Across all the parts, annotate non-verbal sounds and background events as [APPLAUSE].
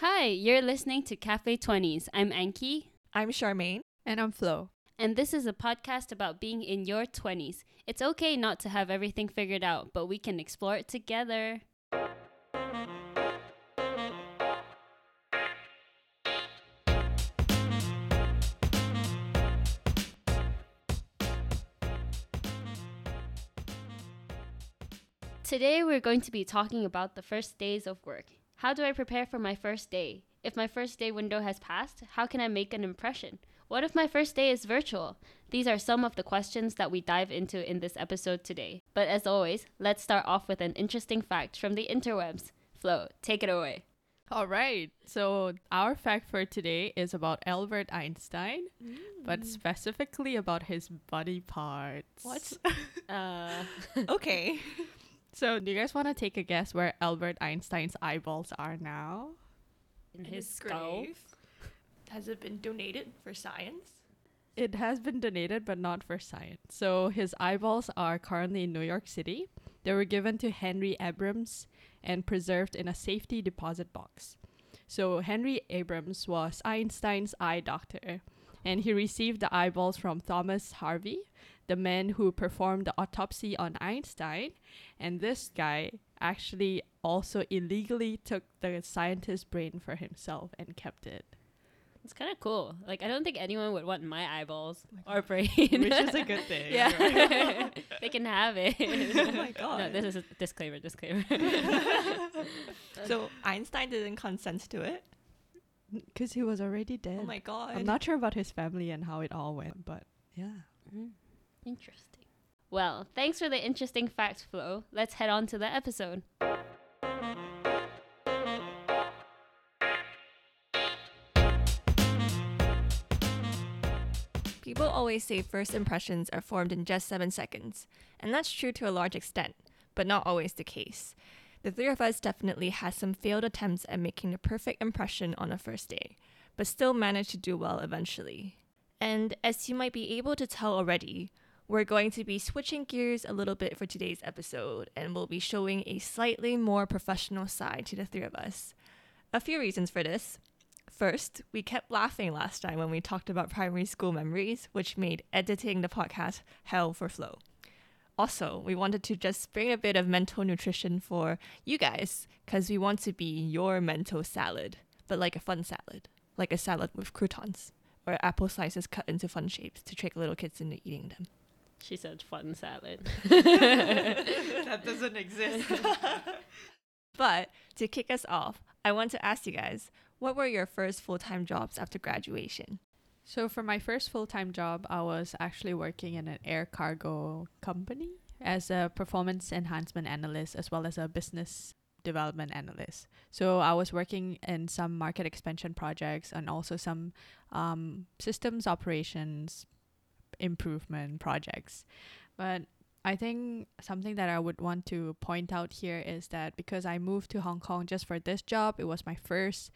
Hi, you're listening to Cafe 20s. I'm Anki. I'm Charmaine. And I'm Flo. And this is a podcast about being in your 20s. It's okay not to have everything figured out, but we can explore it together. Today, we're going to be talking about the first days of work. How do I prepare for my first day? If my first day window has passed, how can I make an impression? What if my first day is virtual? These are some of the questions that we dive into in this episode today. But as always, let's start off with an interesting fact from the interwebs. Flo, take it away. All right. So, our fact for today is about Albert Einstein, but specifically about his body parts. What? [LAUGHS] Uh, [LAUGHS] okay. [LAUGHS] So, do you guys want to take a guess where Albert Einstein's eyeballs are now? in his skull. Has it been donated for science? It has been donated, but not for science. So, his eyeballs are currently in New York City. They were given to Henry Abrams and preserved in a safety deposit box. So, Henry Abrams was Einstein's eye doctor, and he received the eyeballs from Thomas Harvey, the man who performed the autopsy on Einstein. And this guy actually also illegally took the scientist's brain for himself and kept it. It's kind of cool. Like, I don't think anyone would want my eyeballs or brain. Which is a good [LAUGHS] thing. yeah. [LAUGHS] they can have it. [LAUGHS] Oh my God. No, this is a disclaimer, disclaimer. so Einstein didn't consent to it? Because he was already dead. Oh my god. I'm not sure about his family and how it all went, but yeah. Mm, Interesting. Well, thanks for the interesting facts, Flo. Let's head on to the episode. People always say first impressions are formed in just seven seconds, and that's true to a large extent, but not always the case. The three of us definitely had some failed attempts at making the perfect impression on a first day, but still managed to do well eventually. And as you might be able to tell already, we're going to be switching gears a little bit for today's episode, and we'll be showing a slightly more professional side to the three of us. A few reasons for this. First, we kept laughing last time when we talked about primary school memories, which made editing the podcast hell for Flo. Also, we wanted to just bring a bit of mental nutrition for you guys, because we want to be your mental salad, but like a fun salad, like a salad with croutons, or apple slices cut into fun shapes to trick little kids into eating them. She said fun salad. [LAUGHS] that doesn't exist. [LAUGHS] but to kick us off, I want to ask you guys what were your first full time jobs after graduation? So for my first full-time job, I was actually working in an air cargo company as a performance enhancement analyst as well as a business development analyst. So I was working in some market expansion projects and also some um, systems operations improvement projects. But I think something that I would want to point out here is that because I moved to Hong Kong just for this job, it was my first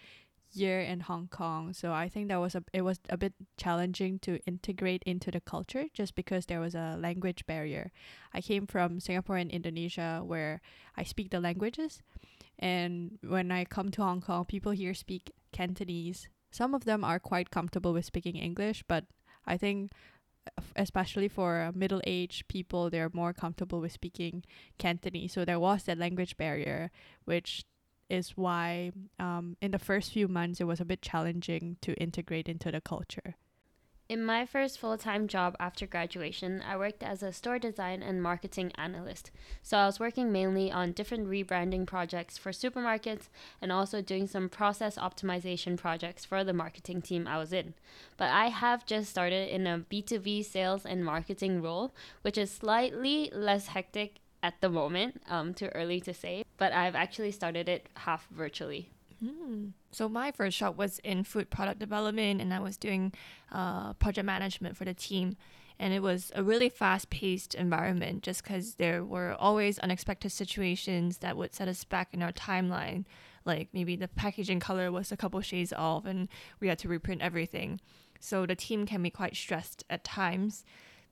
year in Hong Kong. So I think that was a it was a bit challenging to integrate into the culture just because there was a language barrier. I came from Singapore and Indonesia where I speak the languages and when I come to Hong Kong, people here speak Cantonese. Some of them are quite comfortable with speaking English, but I think especially for uh, middle-aged people, they're more comfortable with speaking Cantonese. So there was that language barrier, which is why um, in the first few months it was a bit challenging to integrate into the culture. In my first full time job after graduation, I worked as a store design and marketing analyst. So I was working mainly on different rebranding projects for supermarkets and also doing some process optimization projects for the marketing team I was in. But I have just started in a B2B sales and marketing role, which is slightly less hectic at the moment, um, too early to say, but I've actually started it half virtually. Hmm. So my first job was in food product development, and I was doing uh, project management for the team. And it was a really fast-paced environment, just because there were always unexpected situations that would set us back in our timeline. Like maybe the packaging color was a couple shades off, and we had to reprint everything. So the team can be quite stressed at times.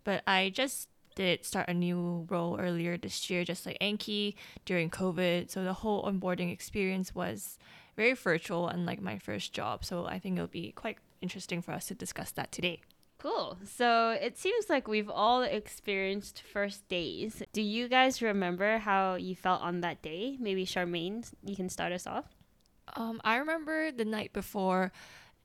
But I just did start a new role earlier this year, just like Anki during COVID. So the whole onboarding experience was very virtual, and like my first job. So I think it'll be quite interesting for us to discuss that today. Cool. So it seems like we've all experienced first days. Do you guys remember how you felt on that day? Maybe Charmaine, you can start us off. Um, I remember the night before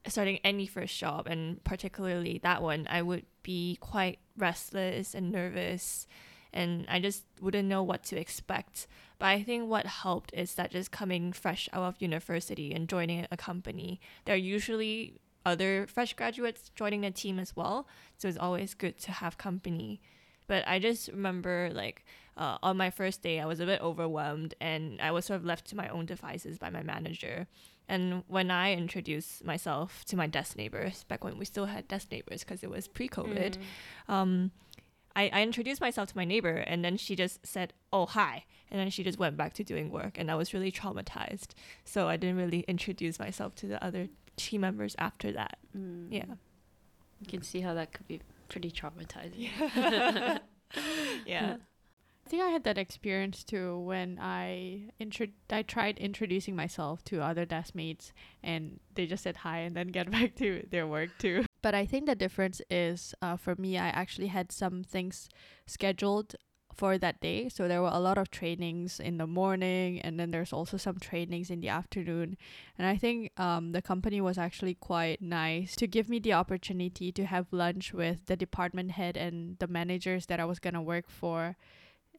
starting any first job, and particularly that one, I would be quite restless and nervous, and I just wouldn't know what to expect. But I think what helped is that just coming fresh out of university and joining a company, there are usually other fresh graduates joining the team as well. So it's always good to have company. But I just remember like uh, on my first day, I was a bit overwhelmed and I was sort of left to my own devices by my manager. And when I introduced myself to my desk neighbors, back when we still had desk neighbors because it was pre COVID, mm. um, I, I introduced myself to my neighbor and then she just said, Oh, hi. And then she just went back to doing work. And I was really traumatized. So I didn't really introduce myself to the other team members after that. Mm. Yeah. You can see how that could be pretty traumatizing. Yeah. [LAUGHS] yeah. I think I had that experience too when I intro- I tried introducing myself to other desk mates and they just said hi and then get [LAUGHS] back to their work too. But I think the difference is uh, for me, I actually had some things scheduled for that day. So there were a lot of trainings in the morning, and then there's also some trainings in the afternoon. And I think um, the company was actually quite nice to give me the opportunity to have lunch with the department head and the managers that I was gonna work for.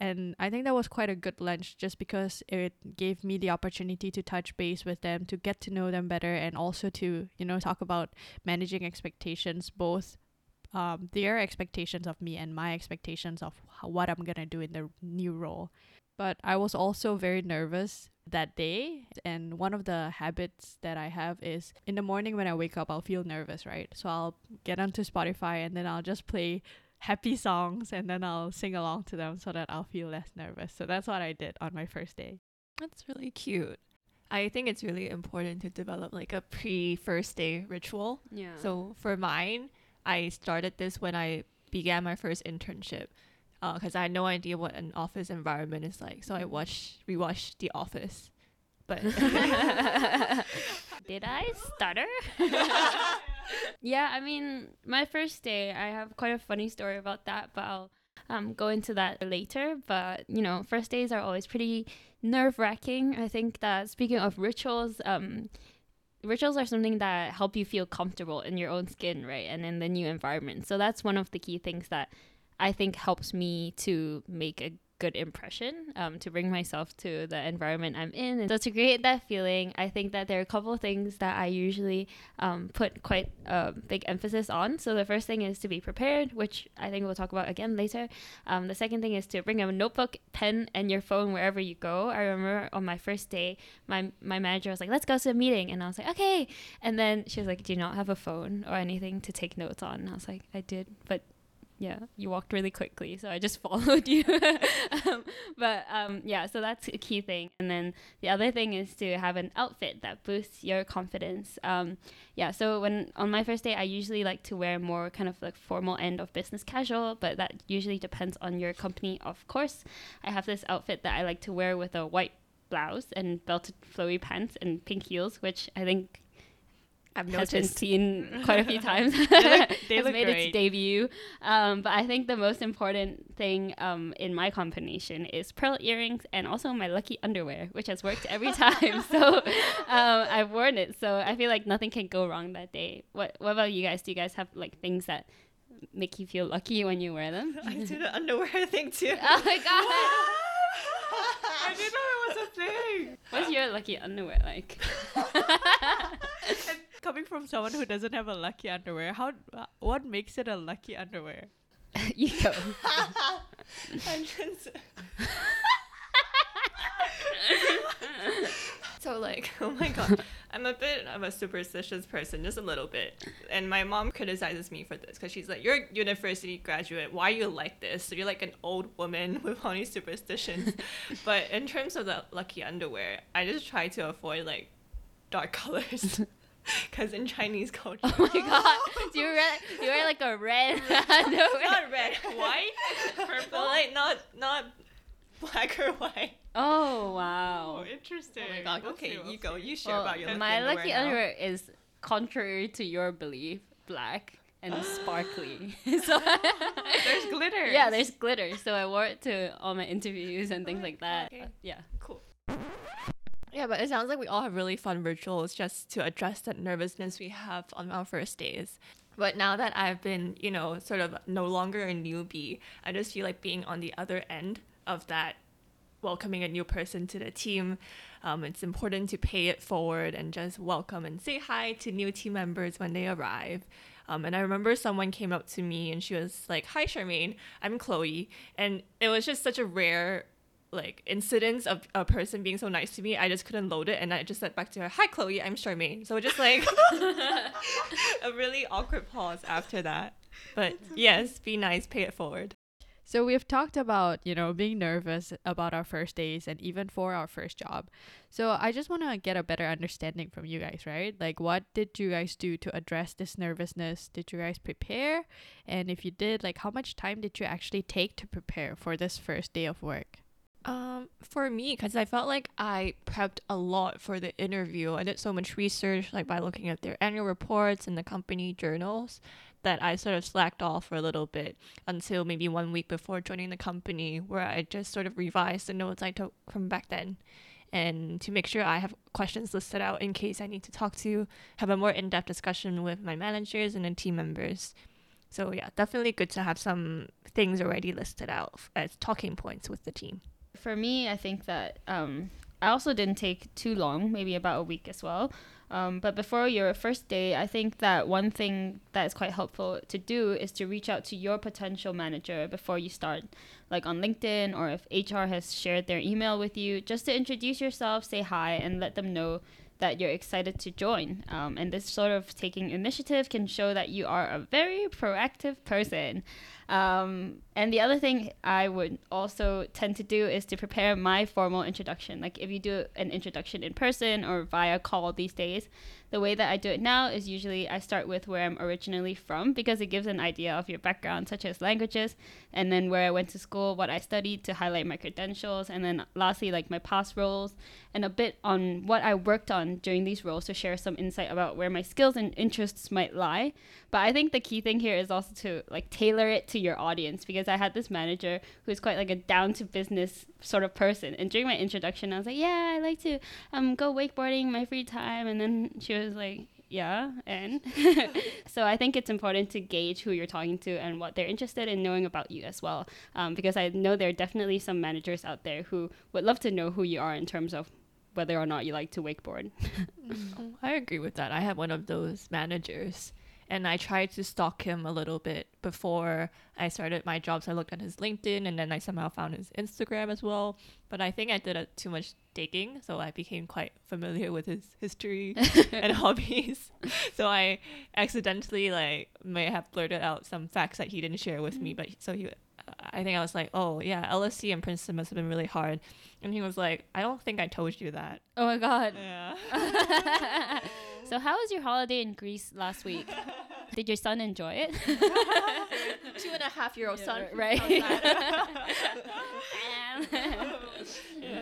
And I think that was quite a good lunch just because it gave me the opportunity to touch base with them, to get to know them better, and also to, you know, talk about managing expectations both um, their expectations of me and my expectations of what I'm gonna do in the new role. But I was also very nervous that day. And one of the habits that I have is in the morning when I wake up, I'll feel nervous, right? So I'll get onto Spotify and then I'll just play happy songs and then I'll sing along to them so that I'll feel less nervous. So that's what I did on my first day. That's really cute. I think it's really important to develop like a pre first day ritual. Yeah. So for mine, I started this when I began my first internship because uh, I had no idea what an office environment is like. So I watched, rewatched The Office. But [LAUGHS] [LAUGHS] did I stutter? [LAUGHS] yeah, I mean, my first day, I have quite a funny story about that, but I'll um, go into that later. But you know, first days are always pretty nerve wracking. I think that speaking of rituals, um, rituals are something that help you feel comfortable in your own skin, right? And in the new environment. So that's one of the key things that I think helps me to make a good impression um, to bring myself to the environment I'm in. And so to create that feeling, I think that there are a couple of things that I usually um, put quite a big emphasis on. So the first thing is to be prepared, which I think we'll talk about again later. Um, the second thing is to bring a notebook, pen, and your phone wherever you go. I remember on my first day, my my manager was like, "Let's go to a meeting," and I was like, "Okay." And then she was like, "Do you not have a phone or anything to take notes on?" And I was like, "I did, but yeah, you walked really quickly, so I just [LAUGHS] followed you. um, but um, yeah, so that's a key thing. And then the other thing is to have an outfit that boosts your confidence. Um, yeah, so when on my first day, I usually like to wear more kind of like formal end of business casual, but that usually depends on your company, of course. I have this outfit that I like to wear with a white blouse and belted flowy pants and pink heels, which I think I've has been seen quite a few [LAUGHS] times. they look, [LAUGHS] they has look made great. its debut. Um, but I think the most important thing um, in my combination is pearl earrings and also my lucky underwear, which has worked every time. [LAUGHS] so um, I've worn it. So I feel like nothing can go wrong that day. What What about you guys? Do you guys have like things that make you feel lucky when you wear them? I do the underwear thing too. Oh my god. I didn't know it was a thing. What's your lucky underwear like? [LAUGHS] coming from someone who doesn't have a lucky underwear, how uh, what makes it a lucky underwear? [LAUGHS] you go. [LAUGHS] so like, oh my god, I'm a bit of a superstitious person, just a little bit. And my mom criticizes me for this because she's like, "You're a university graduate. Why are you like this? So you're like an old woman with all these superstitions." but in terms of the lucky underwear, I just try to avoid like dark colors. [LAUGHS] Because in Chinese culture. Oh my god. [LAUGHS] You wear you wear like a red Not red, white, purple. [LAUGHS] like not not black or white. Oh wow. interesting. Oh my god. Okay, you go. You share Well, about your my lucky lucky now. underwear is contrary to your belief, black and [GASPS] sparkly. so There's glitter. yeah, there's glitter. So I wore it to all my interviews and things like that. okay. Uh, yeah. Cool. Yeah, but it sounds like we all have really fun rituals just to address that nervousness we have on our first days. But now that I've been, you know, sort of no longer a newbie, I just feel like being on the other end of that, welcoming a new person to the team. Um, it's important to pay it forward and just welcome and say hi to new team members when they arrive. Um, and I remember someone came up to me and she was like, "Hi, Charmaine, I'm Chloe," and it was just such a rare like incidents of a person being so nice to me, I just couldn't load it, and I just said back to her, "Hi, Chloe, I'm Charmaine." So just like [LAUGHS] a really awkward pause after that. But yes, be nice, pay it forward. So we've talked about, you know, being nervous about our first days and even for our first job. So I just want to get a better understanding from you guys, right? Like what did you guys do to address this nervousness? Did you guys prepare? And if you did, like how much time did you actually take to prepare for this first day of work? Um, for me, because I felt like I prepped a lot for the interview. I did so much research, like by looking at their annual reports and the company journals, that I sort of slacked off for a little bit until maybe one week before joining the company, where I just sort of revised the notes I took from back then. And to make sure I have questions listed out in case I need to talk to, have a more in depth discussion with my managers and the team members. So, yeah, definitely good to have some things already listed out as talking points with the team. For me, I think that um, I also didn't take too long, maybe about a week as well. Um, but before your first day, I think that one thing that is quite helpful to do is to reach out to your potential manager before you start, like on LinkedIn or if HR has shared their email with you, just to introduce yourself, say hi, and let them know that you're excited to join. Um, and this sort of taking initiative can show that you are a very proactive person. Um, and the other thing I would also tend to do is to prepare my formal introduction. Like if you do an introduction in person or via call these days, the way that I do it now is usually I start with where I'm originally from because it gives an idea of your background, such as languages, and then where I went to school, what I studied to highlight my credentials, and then lastly, like my past roles and a bit on what I worked on during these roles to share some insight about where my skills and interests might lie. But I think the key thing here is also to like tailor it to your audience because I had this manager who's quite like a down to business sort of person. And during my introduction, I was like, "Yeah, I like to um go wakeboarding my free time." And then she was like, "Yeah, and." [LAUGHS] so I think it's important to gauge who you're talking to and what they're interested in knowing about you as well, um, because I know there are definitely some managers out there who would love to know who you are in terms of whether or not you like to wakeboard. Oh, [LAUGHS] I agree with that. I had one of those managers and I tried to stalk him a little bit before I started my jobs. I looked at his LinkedIn and then I somehow found his Instagram as well. But I think I did a, too much digging, so I became quite familiar with his history [LAUGHS] and hobbies. So I accidentally like may have blurted out some facts that he didn't share with me. Mm. But so he, uh, I think I was like, oh yeah, LSE and Princeton must have been really hard. And he was like, I don't think I told you that. Oh my god. Yeah. [LAUGHS] [LAUGHS] so how was your holiday in Greece last week? Did your son enjoy it? [LAUGHS] Two and a half year old son. right. [LAUGHS] yeah,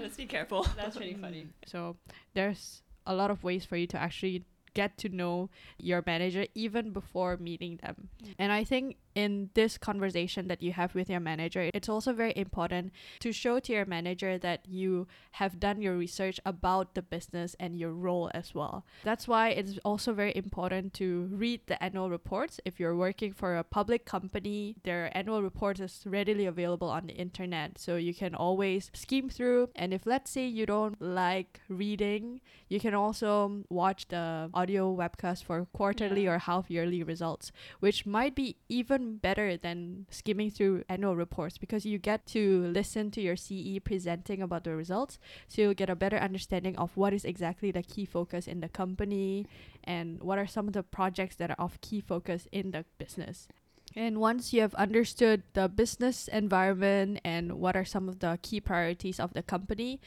let's be careful. That's pretty funny. Mm. So there's a lot of ways for you to actually get to know your manager even before meeting them. Mm. And I think in this conversation that you have with your manager, it's also very important to show to your manager that you have done your research about the business and your role as well. That's why it's also very important to read the annual reports. If you're working for a public company, their annual report is readily available on the internet. So you can always skim through. And if let's say you don't like reading, you can also watch the audio webcast for quarterly or half yearly results, which might be even better than skimming through annual reports because you get to listen to your CE presenting about the results. So you'll get a better understanding of what is exactly the key focus in the company and what are some of the projects that are of key focus in the business. And once you have understood the business environment and what are some of the key priorities of the company,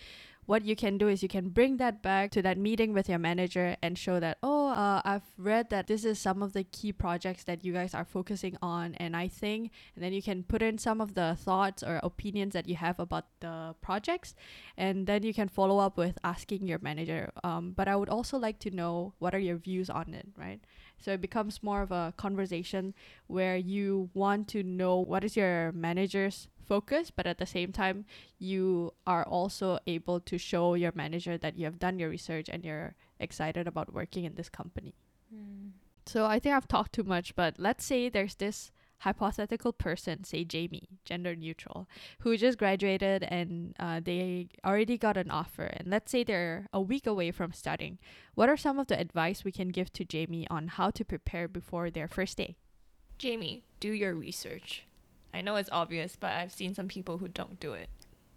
what you can do is you can bring that back to that meeting with your manager and show that, oh, uh, I've read that this is some of the key projects that you guys are focusing on. And I think, and then you can put in some of the thoughts or opinions that you have about the projects. And then you can follow up with asking your manager. Um, but I would also like to know what are your views on it, right? So it becomes more of a conversation where you want to know what is your manager's focus, but at the same time, you are also able to show your manager that you have done your research and you're excited about working in this company. Mm. So I think I've talked too much, but let's say there's this hypothetical person, say Jamie, gender neutral, who just graduated and uh, they already got an offer. And let's say they're a week away from starting. What are some of the advice we can give to Jamie on how to prepare before their first day? Jamie, do your research. I know it's obvious, but I've seen some people who don't do it.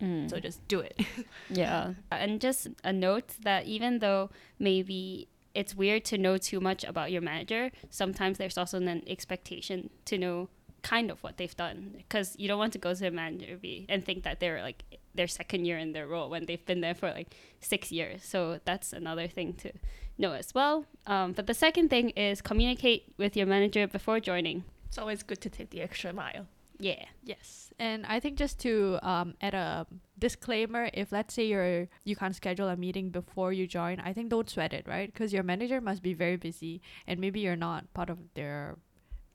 Mm. So just do it. [LAUGHS] Yeah. And just a note that even though maybe it's weird to know too much about your manager, sometimes there's also an expectation to know kind of what they've done because you don't want to go to a manager and think that they're like their second year in their role when they've been there for like six years. So that's another thing to know as well. Um, but the second thing is communicate with your manager before joining. it's always good to take the extra mile. Yeah. Yes, and I think just to um, add a disclaimer, if let's say you're you can't schedule a meeting before you join, I think don't sweat it, right? Because your manager must be very busy, and maybe you're not part of their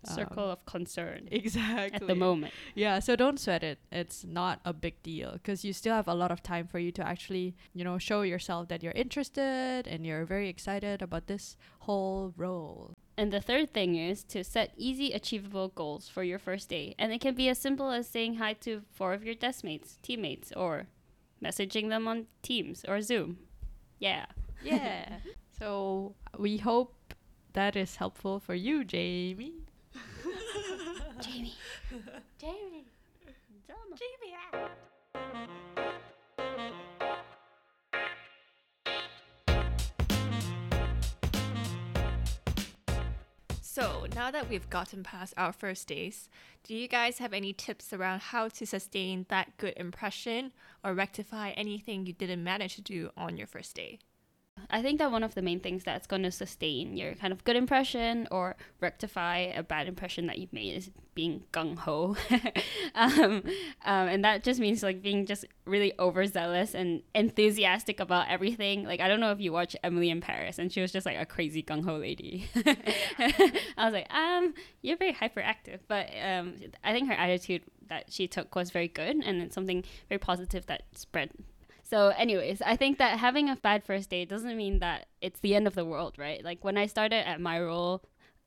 Circle of concern [LAUGHS] exactly at the moment. Yeah, so don't sweat it. It's not a big deal because you still have a lot of time for you to actually, you know, show yourself that you're interested and you're very excited about this whole role. And the third thing is to set easy, achievable goals for your first day. And it can be as simple as saying hi to four of your deskmates, teammates, or messaging them on Teams or Zoom. Yeah. [LAUGHS] Yeah. so we hope that is helpful for you, Jamie. [LAUGHS] Jamie. Jamie. So now that we've gotten past our first days, do you guys have any tips around how to sustain that good impression or rectify anything you didn't manage to do on your first day? I think that one of the main things that's going to sustain your kind of good impression or rectify a bad impression that you've made is being gung ho. [LAUGHS] um, um, and that just means like being just really overzealous and enthusiastic about everything. Like, I don't know if you watch Emily in Paris, and she was just like a crazy gung ho lady. [LAUGHS] I was like, um, you're very hyperactive. But um, I think her attitude that she took was very good, and it's something very positive that spread so, anyways, I think that having a bad first date doesn't mean that it's the end of the world, right? Like when I started at my role,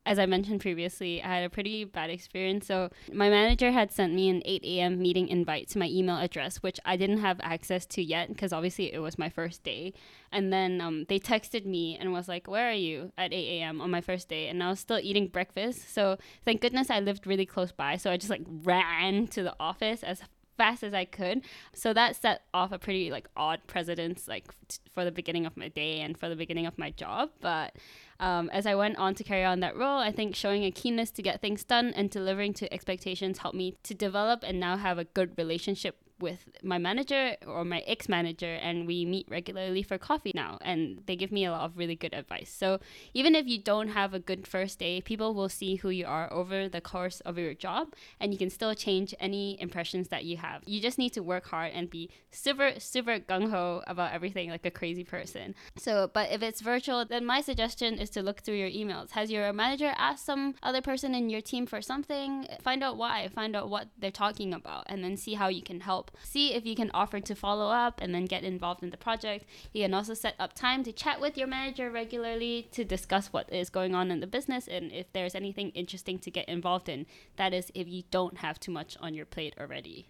as I mentioned previously, I had a pretty bad experience. So, my manager had sent me an 8 a.m. meeting invite to my email address, which I didn't have access to yet because obviously it was my first day. And then um, they texted me and was like, Where are you at 8 a.m. on my first day? And I was still eating breakfast. So, thank goodness I lived really close by. So, I just like ran to the office as fast as I could. So that set off a pretty like odd precedence like t- for the beginning of my day and for the beginning of my job. But um, as I went on to carry on that role, I think showing a keenness to get things done and delivering to expectations helped me to develop and now have a good relationship with my manager or my ex manager, and we meet regularly for coffee now. And they give me a lot of really good advice. So even if you don't have a good first day, people will see who you are over the course of your job, and you can still change any impressions that you have. You just need to work hard and be super, super gung ho about everything like a crazy person. So, but if it's virtual, then my suggestion is to look through your emails. Has your manager asked some other person in your team for something? Find out why, find out what they're talking about, and then see how you can help See if you can offer to follow up and then get involved in the project. You can also set up time to chat with your manager regularly to discuss what is going on in the business and if there's anything interesting to get involved in. That is, if you don't have too much on your plate already.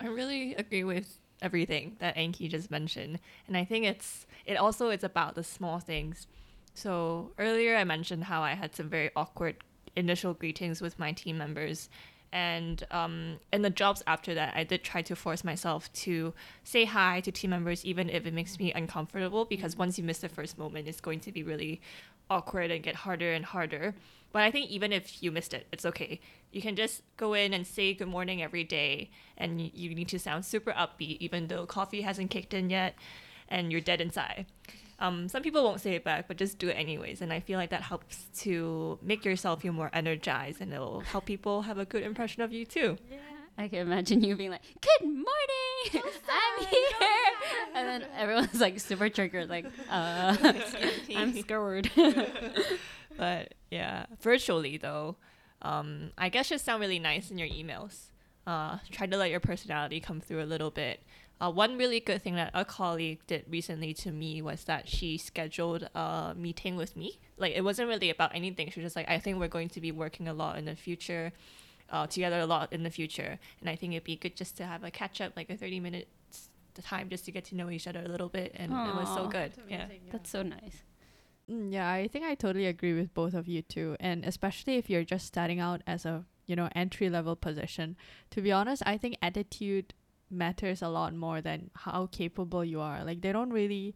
I really agree with everything that Anki just mentioned. And I think it's it also is about the small things. So earlier I mentioned how I had some very awkward initial greetings with my team members. And um, in the jobs after that, I did try to force myself to say hi to team members, even if it makes me uncomfortable. Because once you miss the first moment, it's going to be really awkward and get harder and harder. But I think even if you missed it, it's okay. You can just go in and say good morning every day, and you, you need to sound super upbeat, even though coffee hasn't kicked in yet and you're dead inside. Um, some people won't say it back, but just do it anyways. And I feel like that helps to make yourself feel more energized and it'll help people have a good impression of you too. Yeah. I can imagine you being like, "Good morning, [LAUGHS] I'm here," and then everyone's like super triggered, like, [LAUGHS] uh, "I'm scared." [LAUGHS] but yeah, virtually though, um, I guess just sound really nice in your emails. Uh, try to let your personality come through a little bit. Uh, one really good thing that a colleague did recently to me was that she scheduled a meeting with me. Like it wasn't really about anything. She was just like, I think we're going to be working a lot in the future, uh, together a lot in the future, and I think it'd be good just to have a catch up, like a thirty minutes time, just to get to know each other a little bit, and Aww, it was so good. yeah. yeah, that's so nice. Mm, yeah, I think I totally agree with both of you too, and especially if you're just starting out as a you know entry level position. To be honest, I think attitude matters a lot more than how capable you are. Like they don't really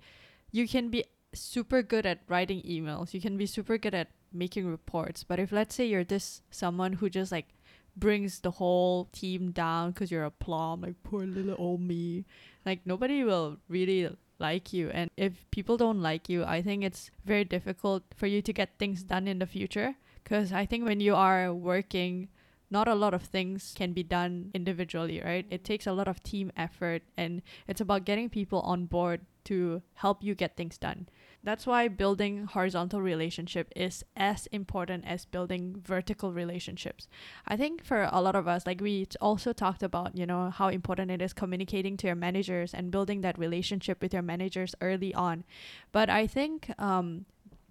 you can be super good at writing emails. You can be super good at making reports. But if let's say you're this someone who just like brings the whole team down because you're a plum, like poor little old me, like nobody will really like you. And if people don't like you, I think it's very difficult for you to get things done in the future. Because I think when you are working not a lot of things can be done individually, right? It takes a lot of team effort and it's about getting people on board to help you get things done. That's why building horizontal relationship is as important as building vertical relationships. I think for a lot of us, like we also talked about, you know, how important it is communicating to your managers and building that relationship with your managers early on. But I think um,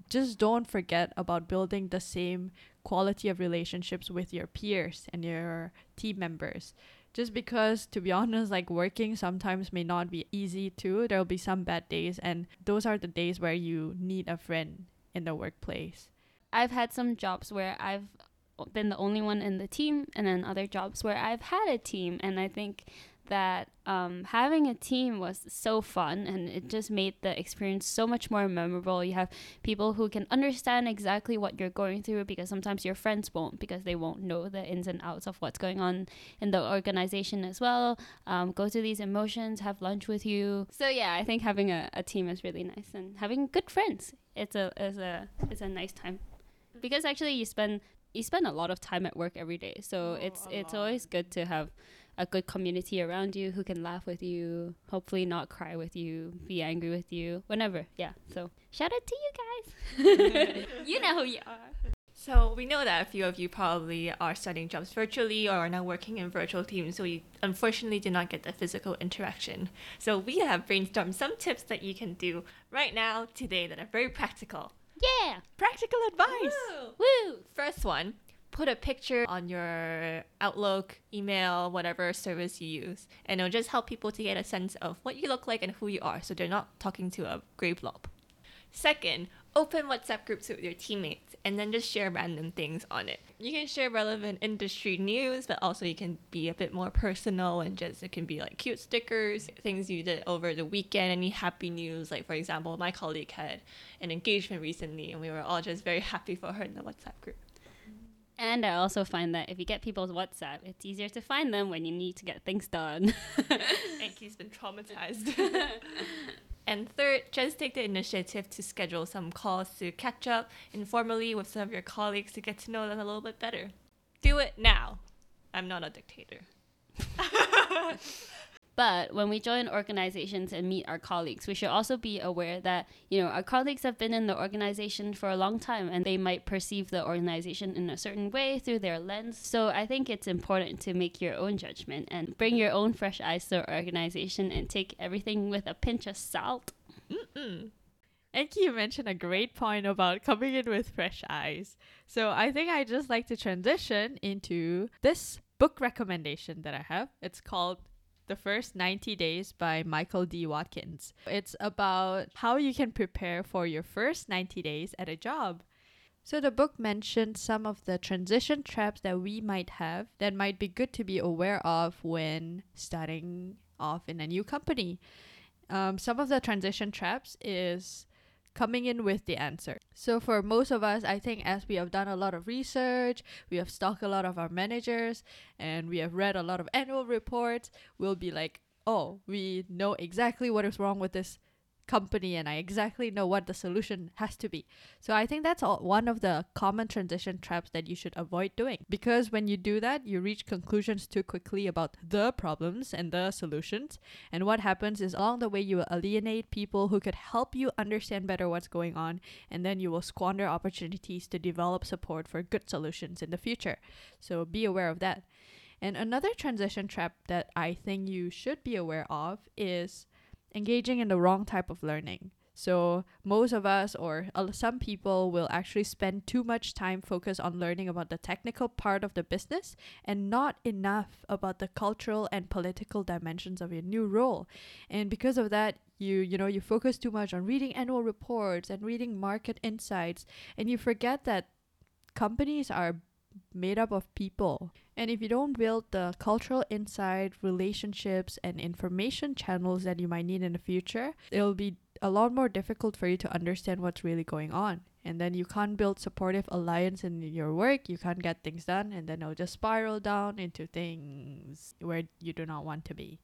just don't forget about building the same quality of relationships with your peers and your team members. Just because to be [LAUGHS] honest like working sometimes may not be easy too there'll be some bad days and those are the days where you need a friend in the workplace. I've had some jobs where i've been the only one in the team and then other jobs where i've had a team and i think that um, having a team was so fun and it just made the experience so much more memorable. You have people who can understand exactly what you're going through because sometimes your friends won't because they won't know the ins and outs of what's going on in the organization as well. Um, go through these emotions, have lunch with you. So yeah, I think having a, a team is really nice and having good friends. It's a is a is a nice time because actually you spend you spend a lot of time at work every day. So oh, it's it's lot. always good to have a good community around you who can laugh with you, hopefully not cry with you, be angry with you, whenever. Yeah. So shout out to you guys. [LAUGHS] you know who you are. So we know that a few of you probably are studying jobs virtually or are now working in virtual teams, so you unfortunately did not get the physical interaction. So we have brainstormed some tips that you can do right now, today, that are very practical. Yeah! Practical advice! Woo! Woo! First one, put a picture on your Outlook, email, whatever service you use. And it'll just help people to get a sense of what you look like and who you are so they're not talking to a grey blob. Second, open WhatsApp groups with your teammates and then just share random things on it. You can share relevant industry news, but also you can be a bit more personal and just it can be like cute stickers, things you did over the weekend, any happy news. Like for example, my colleague had an engagement recently and we were all just very happy for her in the WhatsApp group. And I also find that if you get people's WhatsApp, it's easier to find them when you need to get things done. [LAUGHS] Anki's been traumatized. [LAUGHS] and third, just take the initiative to schedule some calls to catch up informally with some of your colleagues to get to know them a little bit better. Do it now. I'm not a dictator. [LAUGHS] But when we join organizations and meet our colleagues, we should also be aware that, you know, our colleagues have been in the organization for a long time and they might perceive the organization in a certain way through their lens. So I think it's important to make your own judgment and bring your own fresh eyes to our organization and take everything with a pinch of salt. Mm-mm. Anki, you mentioned a great point about coming in with fresh eyes. So I think I just like to transition into this book recommendation that I have. It's called the First 90 Days by Michael D. Watkins. It's about how you can prepare for your first 90 days at a job. So the book mentions some of the transition traps that we might have that might be good to be aware of when starting off in a new company. Um, some of the transition traps is coming in with the answer. So for most of us, I think as we have done a lot of research, we have stalked a lot of our managers, and we have read a lot of annual reports, we'll be like, oh, we know exactly what is wrong with this company and I exactly know what the solution has to be. So I think that's all, one of the common transition traps that you should avoid doing because when you do that, you reach conclusions too quickly about the problems and the solutions. And what happens is along the way, you will alienate people who could help you understand better what's going on, and then you will squander opportunities to develop support for good solutions in the future. So be aware of that. And another transition trap that I think you should be aware of is engaging in the wrong type of learning. So, most of us, or uh, some people, will actually spend too much time focused on learning about the technical part of the business and not enough about the cultural and political dimensions of your new role. And because of that, you you know you focus too much on reading annual reports and reading market insights, and you forget that companies are made up of people. And if you don't build the cultural insight, relationships, and information channels that you might need in the future, it'll be a lot more difficult for you to understand what's really going on. And then you can't build supportive alliance in your work, you can't get things done, and then it'll just spiral down into things where you do not want to be.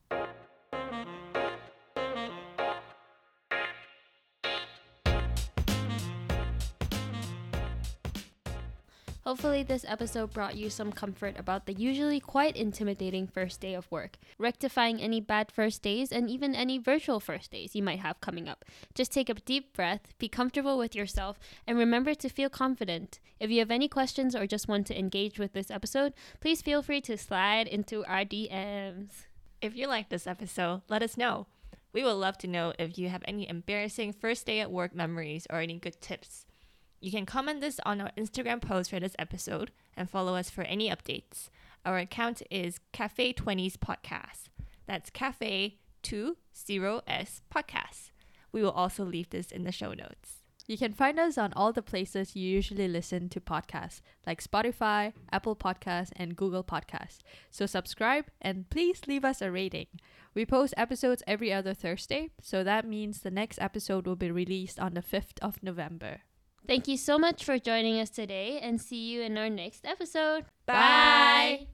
Hopefully, this episode brought you some comfort about the usually quite intimidating first day of work, rectifying any bad first days, and even any virtual first days you might have coming up. Just take a deep breath, be comfortable with yourself, and remember to feel confident. If you have any questions or just want to engage with this episode, please feel free to slide into our DMs. If you like this episode, let us know. We would love to know if you have any embarrassing first day at work memories or any good tips. You can comment this on our Instagram post for this episode and follow us for any updates. Our account is Cafe20s Podcast. That's Cafe 20s Podcast. We will also leave this in the show notes. You can find us on all the places you usually listen to podcasts, like Spotify, Apple Podcasts, and Google Podcasts. So subscribe and please leave us a rating. We post episodes every other Thursday, so that means the next episode will be released on the 5th of November. Thank you so much for joining us today and see you in our next episode. Bye.